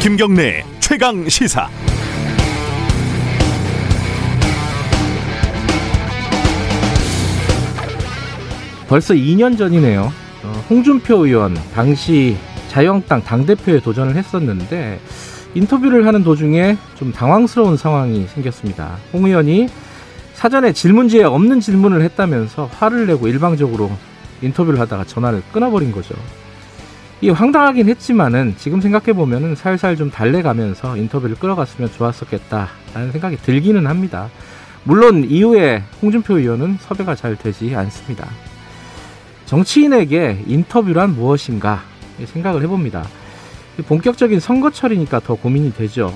김경래 최강 시사. 벌써 2년 전이네요. 어, 홍준표 의원 당시 자유한국당 당대표에 도전을 했었는데 인터뷰를 하는 도중에 좀 당황스러운 상황이 생겼습니다. 홍 의원이 사전에 질문지에 없는 질문을 했다면서 화를 내고 일방적으로 인터뷰를 하다가 전화를 끊어버린 거죠. 이 황당하긴 했지만은 지금 생각해 보면은 살살 좀 달래가면서 인터뷰를 끌어갔으면 좋았었겠다라는 생각이 들기는 합니다. 물론 이후에 홍준표 의원은 섭외가 잘 되지 않습니다. 정치인에게 인터뷰란 무엇인가 생각을 해봅니다. 본격적인 선거철이니까 더 고민이 되죠.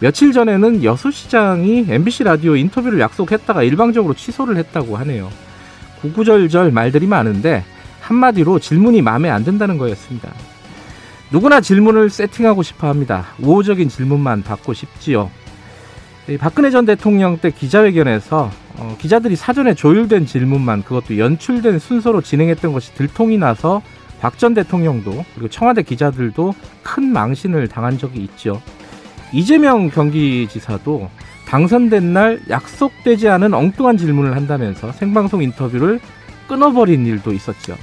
며칠 전에는 여수시장이 MBC 라디오 인터뷰를 약속했다가 일방적으로 취소를 했다고 하네요. 구구절절 말들이 많은데 한마디로 질문이 마음에 안 든다는 거였습니다. 누구나 질문을 세팅하고 싶어 합니다. 우호적인 질문만 받고 싶지요. 박근혜 전 대통령 때 기자회견에서 어, 기자들이 사전에 조율된 질문만 그것도 연출된 순서로 진행했던 것이 들통이 나서 박 전 대통령도 그리고 청와대 기자들도 큰 망신을 당한 적이 있죠. 이재명 경기지사도 당선된 날 약속되지 않은 엉뚱한 질문을 한다면서 생방송 인터뷰를 끊어버린 일도 있었죠.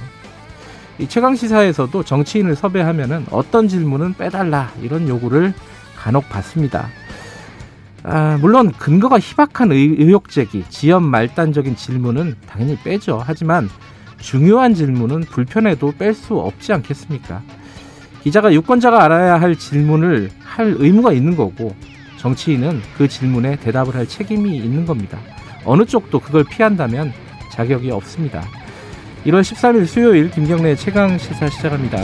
이 최강 시사에서도 정치인을 섭외하면은 어떤 질문은 빼달라 이런 요구를 간혹 받습니다. 아, 물론 근거가 희박한 의,혹 제기, 지연 말단적인 질문은 당연히 빼죠. 하지만 중요한 질문은 불편해도 뺄 수 없지 않겠습니까? 기자가 유권자가 알아야 할 질문을 할 의무가 있는 거고 정치인은 그 질문에 대답을 할 책임이 있는 겁니다. 어느 쪽도 그걸 피한다면 자격이 없습니다. 1월 13일 수요일 김경래 최강 시사 시작합니다.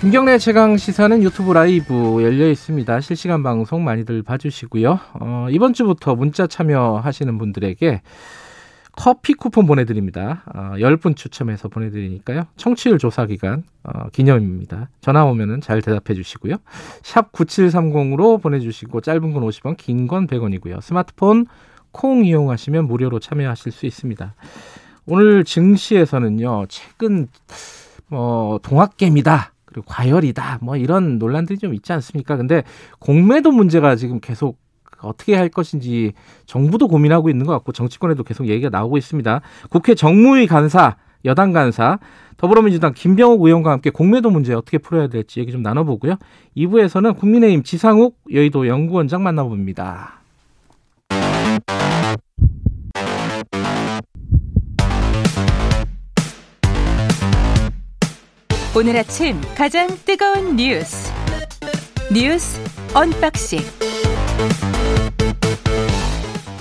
김경래 최강 시사는 유튜브 라이브 열려 있습니다. 실시간 방송 많이들 봐주시고요. 어, 이번 주부터 문자 참여하시는 분들에게 커피 쿠폰 보내드립니다. 어, 10분 추첨해서 보내드리니까요. 청취율 조사 기간 어, 기념입니다. 전화 오면은 잘 대답해 주시고요. 샵 9730으로 보내주시고 짧은 건 50원, 긴 건 100원이고요. 스마트폰 콩 이용하시면 무료로 참여하실 수 있습니다. 오늘 증시에서는요. 최근 뭐 동학개미다. 그리고 과열이다. 뭐 이런 논란들이 좀 있지 않습니까? 근데 공매도 문제가 지금 계속 어떻게 할 것인지 정부도 고민하고 있는 것 같고 정치권에도 계속 얘기가 나오고 있습니다. 국회 정무위 간사, 여당 간사, 더불어민주당 김병욱 의원과 함께 공매도 문제 어떻게 풀어야 될지 얘기 좀 나눠보고요. 2부에서는 국민의힘 지상욱 여의도 연구원장 만나봅니다. 오늘 아침 가장 뜨거운 뉴스 뉴스 unboxing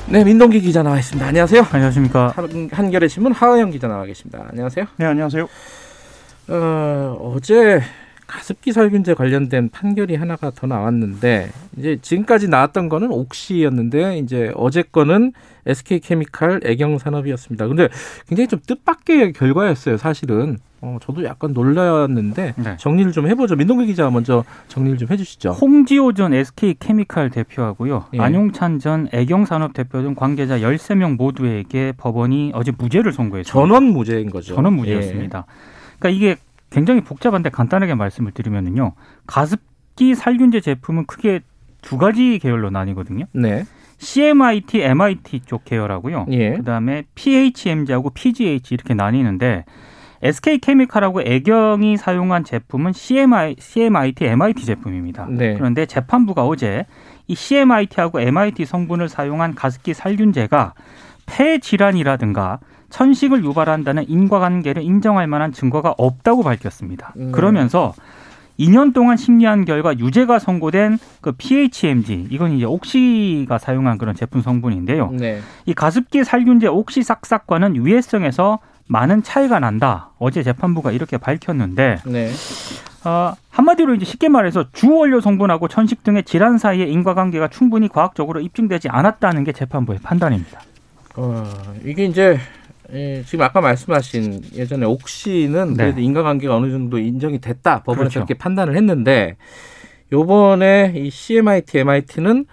네, 민동기 기자 나와 있습니다. 안녕하세요. 안녕하십니까. 한, 겨레 신문 하어영 기자 나와 계십니다. 안녕하세요. 네, 안녕하세요. 어, 어제 가습기 살균제 관련된 판결이 하나가 더 나왔는데 이제 지금까지 나왔던 거는 옥시였는데 이제 어제 거는 SK케미칼 애경 산업이었습니다. 근데 굉장히 좀 뜻밖의 결과였어요, 사실은. 어, 저도 약간 놀랐는데 네. 정리를 좀 해보죠. 민동기 기자 먼저 정리를 좀 해주시죠. 홍지호 전 SK케미칼 대표하고요. 예. 안용찬 전 애경산업 대표 등 관계자 13명 모두에게 법원이 어제 무죄를 선고했습니다. 전원 무죄인 거죠. 전원 무죄였습니다. 예. 그러니까 이게 굉장히 복잡한데 간단하게 말씀을 드리면은요. 가습기 살균제 제품은 크게 두 가지 계열로 나뉘거든요. 네. CMIT, MIT 쪽 계열하고요. 예. 그다음에 PHMG하고 PGH 이렇게 나뉘는데 SK케미칼하고 애경이 사용한 제품은 CMI, CMIT, MIT 제품입니다. 네. 그런데 재판부가 어제 이 CMIT하고 MIT 성분을 사용한 가습기 살균제가 폐 질환이라든가 천식을 유발한다는 인과관계를 인정할 만한 증거가 없다고 밝혔습니다. 음. 그러면서 2년 동안 심리한 결과 유죄가 선고된 그 PHMG 이건 이제 옥시가 사용한 그런 제품 성분인데요. 네. 이 가습기 살균제 옥시 싹싹과는 유해성에서 많은 차이가 난다. 어제 재판부가 이렇게 밝혔는데 네. 어, 한마디로 이제 쉽게 말해서 주 원료 성분하고 천식 등의 질환 사이의 인과관계가 충분히 과학적으로 입증되지 않았다는 게 재판부의 판단입니다. 어, 이게 이제 예, 지금 아까 말씀하신 예전에 옥시는 네. 그래도 인과관계가 어느 정도 인정이 됐다 법원에서 그렇죠. 그렇게 판단을 했는데 요번에 이 CMIT, MIT는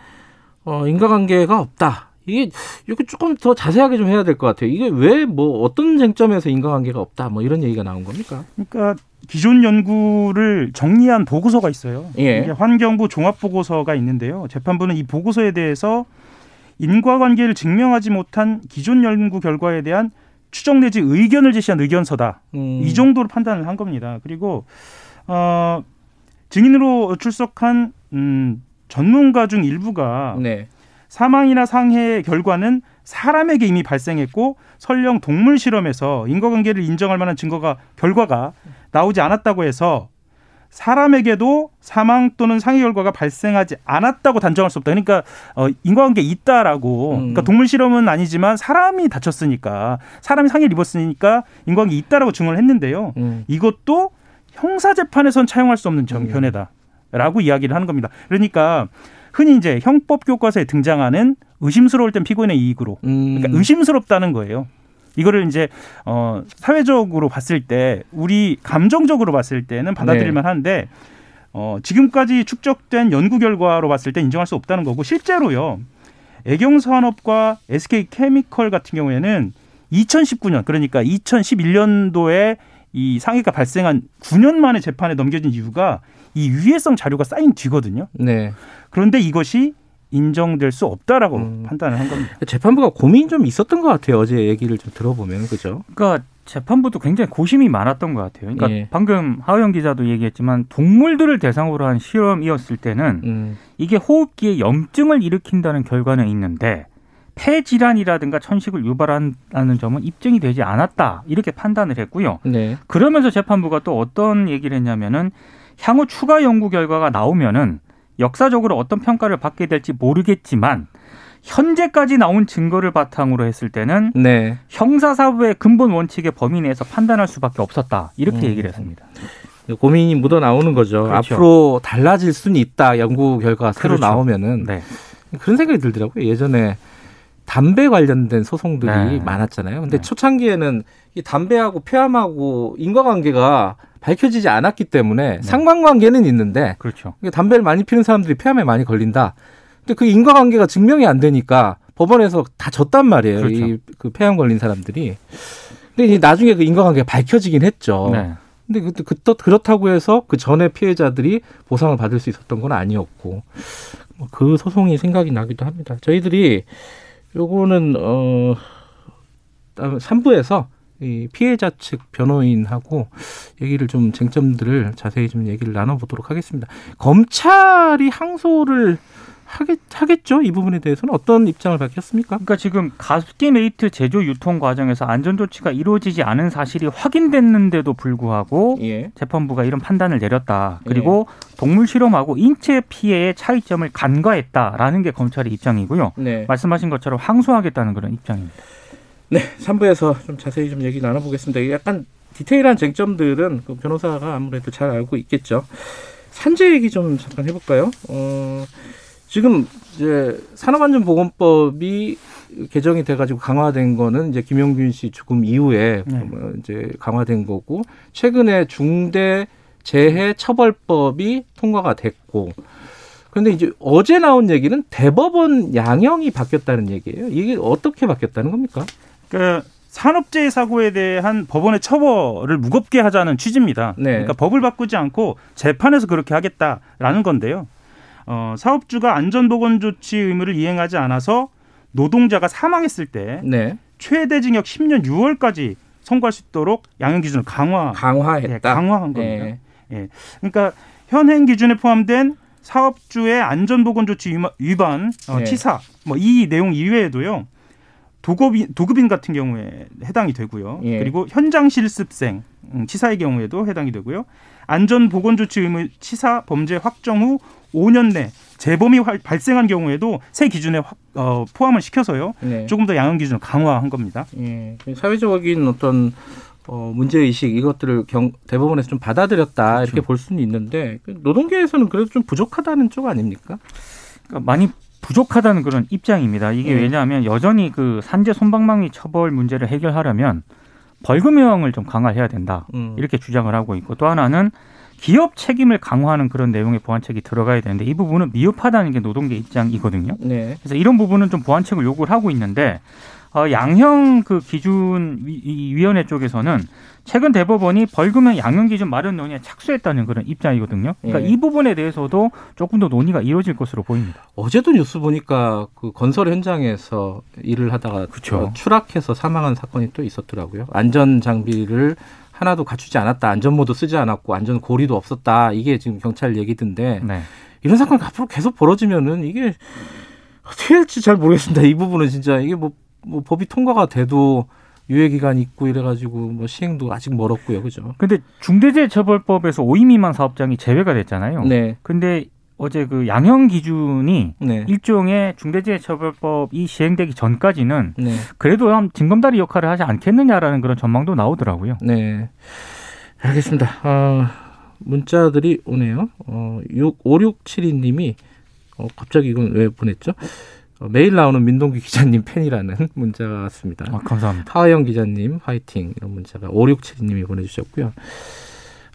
어, 인과관계가 없다. 이게 이렇게 조금 더 자세하게 좀 해야 될 것 같아요. 이게 왜 뭐 어떤 쟁점에서 인과관계가 없다 뭐 이런 얘기가 나온 겁니까? 그러니까 기존 연구를 정리한 보고서가 있어요. 예. 이게 환경부 종합 보고서가 있는데요. 재판부는 이 보고서에 대해서 인과관계를 증명하지 못한 기존 연구 결과에 대한 추정 내지 의견을 제시한 의견서다. 음. 이 정도로 판단을 한 겁니다. 그리고 어 증인으로 출석한 음 전문가 중 일부가 네. 사망이나 상해 결과는 사람에게 이미 발생했고 설령 동물 실험에서 인과관계를 인정할 만한 증거가 결과가 나오지 않았다고 해서 사람에게도 사망 또는 상해 결과가 발생하지 않았다고 단정할 수 없다. 그러니까 어, 인과관계 있다라고. 음. 그러니까 동물 실험은 아니지만 사람이 다쳤으니까 사람이 상해를 입었으니까 인과관계 있다라고 증언을 했는데요. 음. 이것도 형사 재판에선 차용할 수 없는 정 견해다라고 음. 이야기를 하는 겁니다. 그러니까 흔히 이제 형법 교과서에 등장하는 의심스러울 땐 피고인의 이익으로. 그러니까 음. 의심스럽다는 거예요. 이거를 이제 어 사회적으로 봤을 때 우리 감정적으로 봤을 때는 받아들일만 네. 한데 어 지금까지 축적된 연구 결과로 봤을 때 인정할 수 없다는 거고 실제로요. 애경 산업과 SK 케미컬 같은 경우에는 2019년 그러니까 2011년도에 이 상해가 발생한 9년 만에 재판에 넘겨진 이유가 이 유해성 자료가 쌓인 뒤거든요. 네. 그런데 이것이 인정될 수 없다라고 음. 판단을 한 겁니다. 재판부가 고민이 좀 있었던 것 같아요. 어제 얘기를 좀 들어보면 그죠? 그러니까 재판부도 굉장히 고심이 많았던 것 같아요. 그러니까 예. 방금 하우영 기자도 얘기했지만 동물들을 대상으로 한 실험이었을 때는 음. 이게 호흡기에 염증을 일으킨다는 결과는 있는데 폐 질환이라든가 천식을 유발한다는 점은 입증이 되지 않았다 이렇게 판단을 했고요. 네. 그러면서 재판부가 또 어떤 얘기를 했냐면은 향후 추가 연구 결과가 나오면은 역사적으로 어떤 평가를 받게 될지 모르겠지만 현재까지 나온 증거를 바탕으로 했을 때는 네. 형사사부의 근본 원칙의 범위 내에서 판단할 수밖에 없었다 이렇게 음. 얘기를 했습니다. 고민이 묻어 나오는 거죠. 그렇죠. 앞으로 달라질 수는 있다. 연구 결과가 새로 그렇죠. 나오면은 네. 그런 생각이 들더라고요. 예전에 담배 관련된 소송들이 네. 많았잖아요. 근데 네. 초창기에는 이 담배하고 폐암하고 인과관계가 밝혀지지 않았기 때문에 네. 상관관계는 있는데 그렇죠. 담배를 많이 피는 사람들이 폐암에 많이 걸린다. 근데 그 인과관계가 증명이 안 되니까 법원에서 다 졌단 말이에요. 그렇죠. 이그 폐암 걸린 사람들이. 근데 이제 나중에 그 인과관계가 밝혀지긴 했죠. 네. 근데 그, 그, 그렇다고 해서 그 전에 피해자들이 보상을 받을 수 있었던 건 아니었고 뭐 그 소송이 생각이 나기도 합니다. 저희들이 요거는 어 3부에서 이 피해자 측 변호인하고 얘기를 좀 쟁점들을 자세히 좀 얘기를 나눠보도록 하겠습니다. 검찰이 항소를 하겠, 하겠죠? 이 부분에 대해서는 어떤 입장을 밝혔습니까? 그러니까 지금 가습기 메이트 제조 유통 과정에서 안전 조치가 이루어지지 않은 사실이 확인됐는데도 불구하고 예. 재판부가 이런 판단을 내렸다. 그리고 예. 동물 실험하고 인체 피해의 차이점을 간과했다라는 게 검찰의 입장이고요. 네. 말씀하신 것처럼 항소하겠다는 그런 입장입니다. 네, 3부에서 좀 자세히 좀 얘기 나눠보겠습니다. 약간 디테일한 쟁점들은 그 변호사가 아무래도 잘 알고 있겠죠. 산재 얘기 좀 잠깐 해볼까요? 어, 지금 이제 산업안전보건법이 개정이 돼가지고 강화된 거는 이제 김용균 씨 죽음 이후에 네. 뭐 이제 강화된 거고 최근에 중대 재해 처벌법이 통과가 됐고 그런데 이제 어제 나온 얘기는 대법원 양형이 바뀌었다는 얘기예요. 이게 어떻게 바뀌었다는 겁니까? 그 산업재해 사고에 대한 법원의 처벌을 무겁게 하자는 취지입니다. 네. 그러니까 법을 바꾸지 않고 재판에서 그렇게 하겠다라는 건데요. 어, 사업주가 안전보건 조치 의무를 이행하지 않아서 노동자가 사망했을 때 네. 최대 징역 10년 6월까지 선고할 수 있도록 양형 기준을 강화 강화했다. 예, 강화한 겁니다. 네. 예. 그러니까 현행 기준에 포함된 사업주의 안전보건 조치 위반, 어, 네. 치사 뭐 이 내용 이외에도요. 도급인, 도급인 같은 경우에 해당이 되고요. 예. 그리고 현장 실습생 음, 치사의 경우에도 해당이 되고요. 안전 보건 조치 의무 치사 범죄 확정 후 5년 내 재범이 발생한 경우에도 새 기준에 확, 어, 포함을 시켜서요. 네. 조금 더 양형 기준을 강화한 겁니다. 예. 사회적인 어떤 어, 문제의식 이것들을 경, 대법원에서 좀 받아들였다 그렇죠. 이렇게 볼 수는 있는데 노동계에서는 그래도 좀 부족하다는 쪽 아닙니까? 그러니까 많이 부족하다는 그런 입장입니다. 이게 네. 왜냐하면 여전히 그 산재 손방망이 처벌 문제를 해결하려면 벌금 형을 좀 강화해야 된다. 음. 이렇게 주장을 하고 있고 또 하나는 기업 책임을 강화하는 그런 내용의 보완책이 들어가야 되는데 이 부분은 미흡하다는 게 노동계 입장이거든요. 네. 그래서 이런 부분은 좀 보완책을 요구를 하고 있는데 어, 양형 그 기준 위 원회 쪽에서는 최근 대법원이 벌금형 양형 기준 마련 논의에 착수했다는 그런 입장이거든요. 그러니까 예. 이 부분에 대해서도 조금 더 논의가 이루어질 것으로 보입니다. 어제도 뉴스 보니까 그 건설 현장에서 일을 하다가 그쵸. 추락해서 사망한 사건이 또 있었더라고요. 안전 장비를 하나도 갖추지 않았다. 안전모도 쓰지 않았고 안전 고리도 없었다. 이게 지금 경찰 얘기던데 네. 이런 사건이 앞으로 계속 벌어지면은 이게 어떻게 할지 잘 모르겠습니다. 이 부분은 진짜 이게 뭐, 뭐 법이 통과가 돼도 유예 기간이 있고 이래가지고 뭐 시행도 아직 멀었고요, 그죠? 근데 중대재해처벌법에서 5인 미만 사업장이 제외가 됐잖아요. 네. 근데 어제 그 양형 기준이 네. 일종의 중대재해처벌법이 시행되기 전까지는 네. 그래도 한 징검다리 역할을 하지 않겠느냐라는 그런 전망도 나오더라고요. 네. 알겠습니다. 어, 문자들이 오네요. 어, 5672님이 어, 갑자기 이건 왜 보냈죠? 어, 매일 나오는 민동기 기자님 팬이라는 문자가 왔습니다. 아, 감사합니다. 하영 기자님 화이팅 이런 문자가 5672님이 보내주셨고요.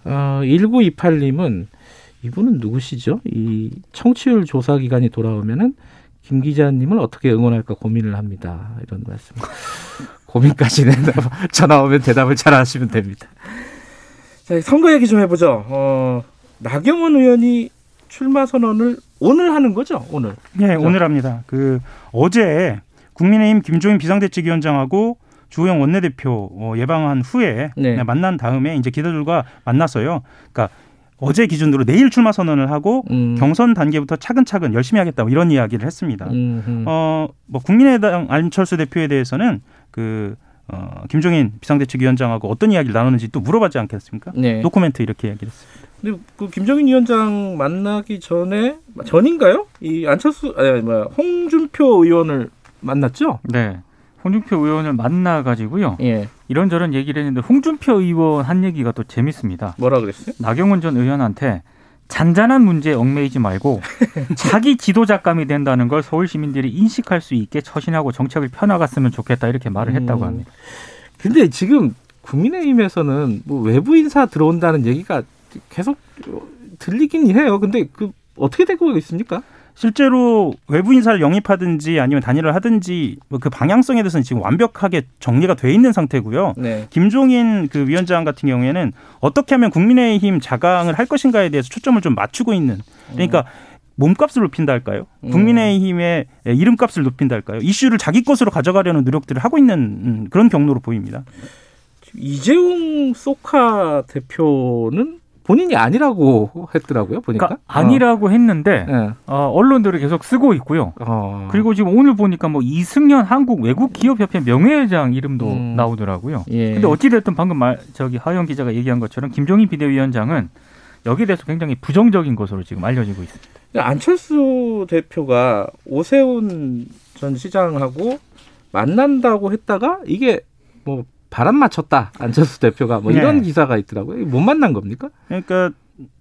어, 1928님은 이분은 누구시죠? 이 청취율 조사 기간이 돌아오면은 김 기자님을 어떻게 응원할까 고민을 합니다. 이런 말씀. 고민까지는 전화 오면 대답을 잘 하시면 됩니다. 자, 선거 얘기 좀 해보죠. 어, 나경원 의원이 출마 선언을 오늘 하는 거죠? 오늘. 네, 그렇죠? 오늘 합니다. 그 어제 국민의힘 김종인 비상대책위원장하고 주호영 원내대표 어, 예방한 후에 네. 만난 다음에 이제 기자들과 만났어요. 그러니까 어제 기준으로 내일 출마 선언을 하고 음. 경선 단계부터 차근차근 열심히 하겠다 뭐 이런 이야기를 했습니다. 어뭐 국민의당 안철수 대표에 대해서는 그 어, 김종인 비상대책위원장하고 어떤 이야기를 나누는지 또 물어봤지 않겠습니까? 네. 노코멘트 이렇게 이야기를 했습니다. 근데 그 김정인 위원장 만나기 전에 전인가요? 이 안철수 아니 뭐야 홍준표 의원을 만났죠? 네. 홍준표 의원을 만나 가지고요. 예. 이런저런 얘기를 했는데 홍준표 의원 한 얘기가 또 재밌습니다. 뭐라 그랬어요? 나경원 전 의원한테 잔잔한 문제에 얽매이지 말고 자기 지도자감이 된다는 걸 서울 시민들이 인식할 수 있게 처신하고 정책을 펴나갔으면 좋겠다 이렇게 말을 했다고 음. 합니다. 근데 지금 국민의힘에서는 뭐 외부 인사 들어온다는 얘기가 계속 들리긴 해요. 근데 그 어떻게 되고 있습니까? 실제로 외부 인사를 영입하든지 아니면 단일을 하든지 뭐 그 방향성에 대해서는 지금 완벽하게 정리가 돼 있는 상태고요. 네. 김종인 그 위원장 같은 경우에는 어떻게 하면 국민의힘 자강을 할 것인가에 대해서 초점을 좀 맞추고 있는. 그러니까 몸값을 높인다 할까요? 음. 국민의힘의 이름값을 높인다 할까요? 이슈를 자기 것으로 가져가려는 노력들을 하고 있는 음, 그런 경로로 보입니다. 이재용 소카 대표는 본인이 아니라고 했더라고요. 보니까 그러니까 아니라고 어. 했는데 네. 어, 언론들이 계속 쓰고 있고요. 어. 그리고 지금 오늘 보니까 뭐 이승현 한국 외국 기업 협회 명예회장 이름도 음. 나오더라고요. 예. 근데 어찌 됐든 방금 말 저기 하영 기자가 얘기한 것처럼 김종인 비대위원장은 여기에 대해서 굉장히 부정적인 것으로 지금 알려지고 있습니다. 안철수 대표가 오세훈 전 시장하고 만난다고 했다가 이게 뭐 바람 맞췄다 안철수 대표가 뭐 이런 네. 기사가 있더라고요. 못 만난 겁니까? 그러니까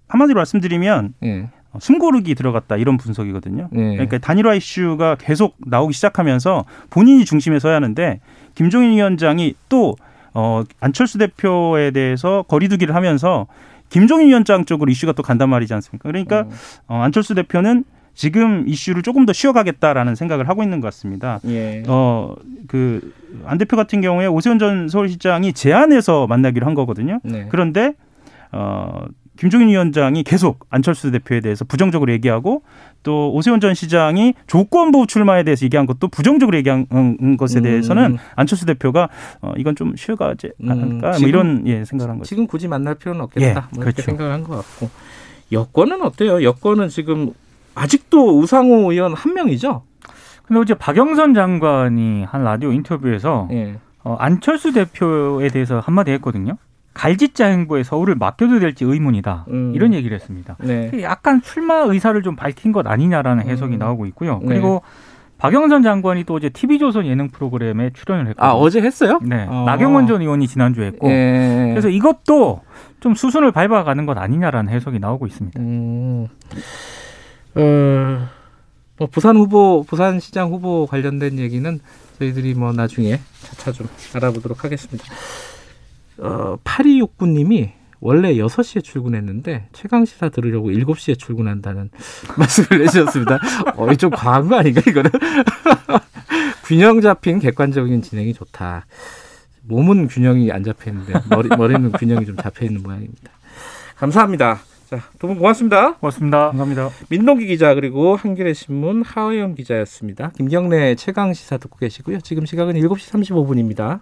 한마디로 말씀드리면 네. 숨고르기 들어갔다 이런 분석이거든요. 네. 그러니까 단일화 이슈가 계속 나오기 시작하면서 본인이 중심에 서야 하는데 김종인 위원장이 또 어, 안철수 대표에 대해서 거리두기를 하면서 김종인 위원장 쪽으로 이슈가 또 간단 말이지 않습니까? 그러니까 어. 어, 안철수 대표는 지금 이슈를 조금 더 쉬어가겠다라는 생각을 하고 있는 것 같습니다. 예. 어, 그, 안 대표 같은 경우에 오세훈 전 서울시장이 제안해서 만나기로 한 거거든요. 네. 그런데, 어, 김종인 위원장이 계속 안철수 대표에 대해서 부정적으로 얘기하고 또 오세훈 전 시장이 조건부 출마에 대해서 얘기한 것도 부정적으로 얘기한 것에 대해서는 음. 안철수 대표가 어, 이건 좀 쉬어가지 음, 않을까 음, 뭐 이런 예, 생각을 한 거죠. 지금 굳이 만날 필요는 없겠다. 예, 뭐 그렇게 그렇죠. 생각을 한 것 같고 여권은 어때요? 여권은 지금 아직도 우상호 의원 한 명이죠. 근데 어제 박영선 장관이 한 라디오 인터뷰에서 예. 어, 안철수 대표에 대해서 한마디 했거든요. 갈짓자 행보에 서울을 맡겨도 될지 의문이다. 음. 이런 얘기를 했습니다. 네. 약간 출마 의사를 좀 밝힌 것 아니냐라는 해석이 음. 나오고 있고요. 네. 그리고 네. 박영선 장관이 또 어제 TV조선 예능 프로그램에 출연을 했고. 아, 어제 했어요? 네. 어. 나경원 전 의원이 지난주에 했고. 예. 그래서 이것도 좀 수순을 밟아가는 것 아니냐라는 해석이 나오고 있습니다. 음. 어, 뭐 부산 후보, 부산시장 후보 관련된 얘기는 저희들이 뭐 나중에 차차 좀 알아보도록 하겠습니다. 어, 8269님이 원래 6시에 출근했는데 최강 시사 들으려고 7시에 출근한다는 말씀을 내주셨습니다. 어, 좀 과한 거 아닌가 이거는? 균형 잡힌 객관적인 진행이 좋다. 몸은 균형이 안 잡혀 있는데 머리 머리는 균형이 좀 잡혀 있는 모양입니다. 감사합니다. 자, 두 분 고맙습니다. 고맙습니다. 감사합니다. 민동기 기자 그리고 한겨레 신문 하의영 기자였습니다. 김경래 최강 시사 듣고 계시고요. 지금 시각은 7시 35분입니다.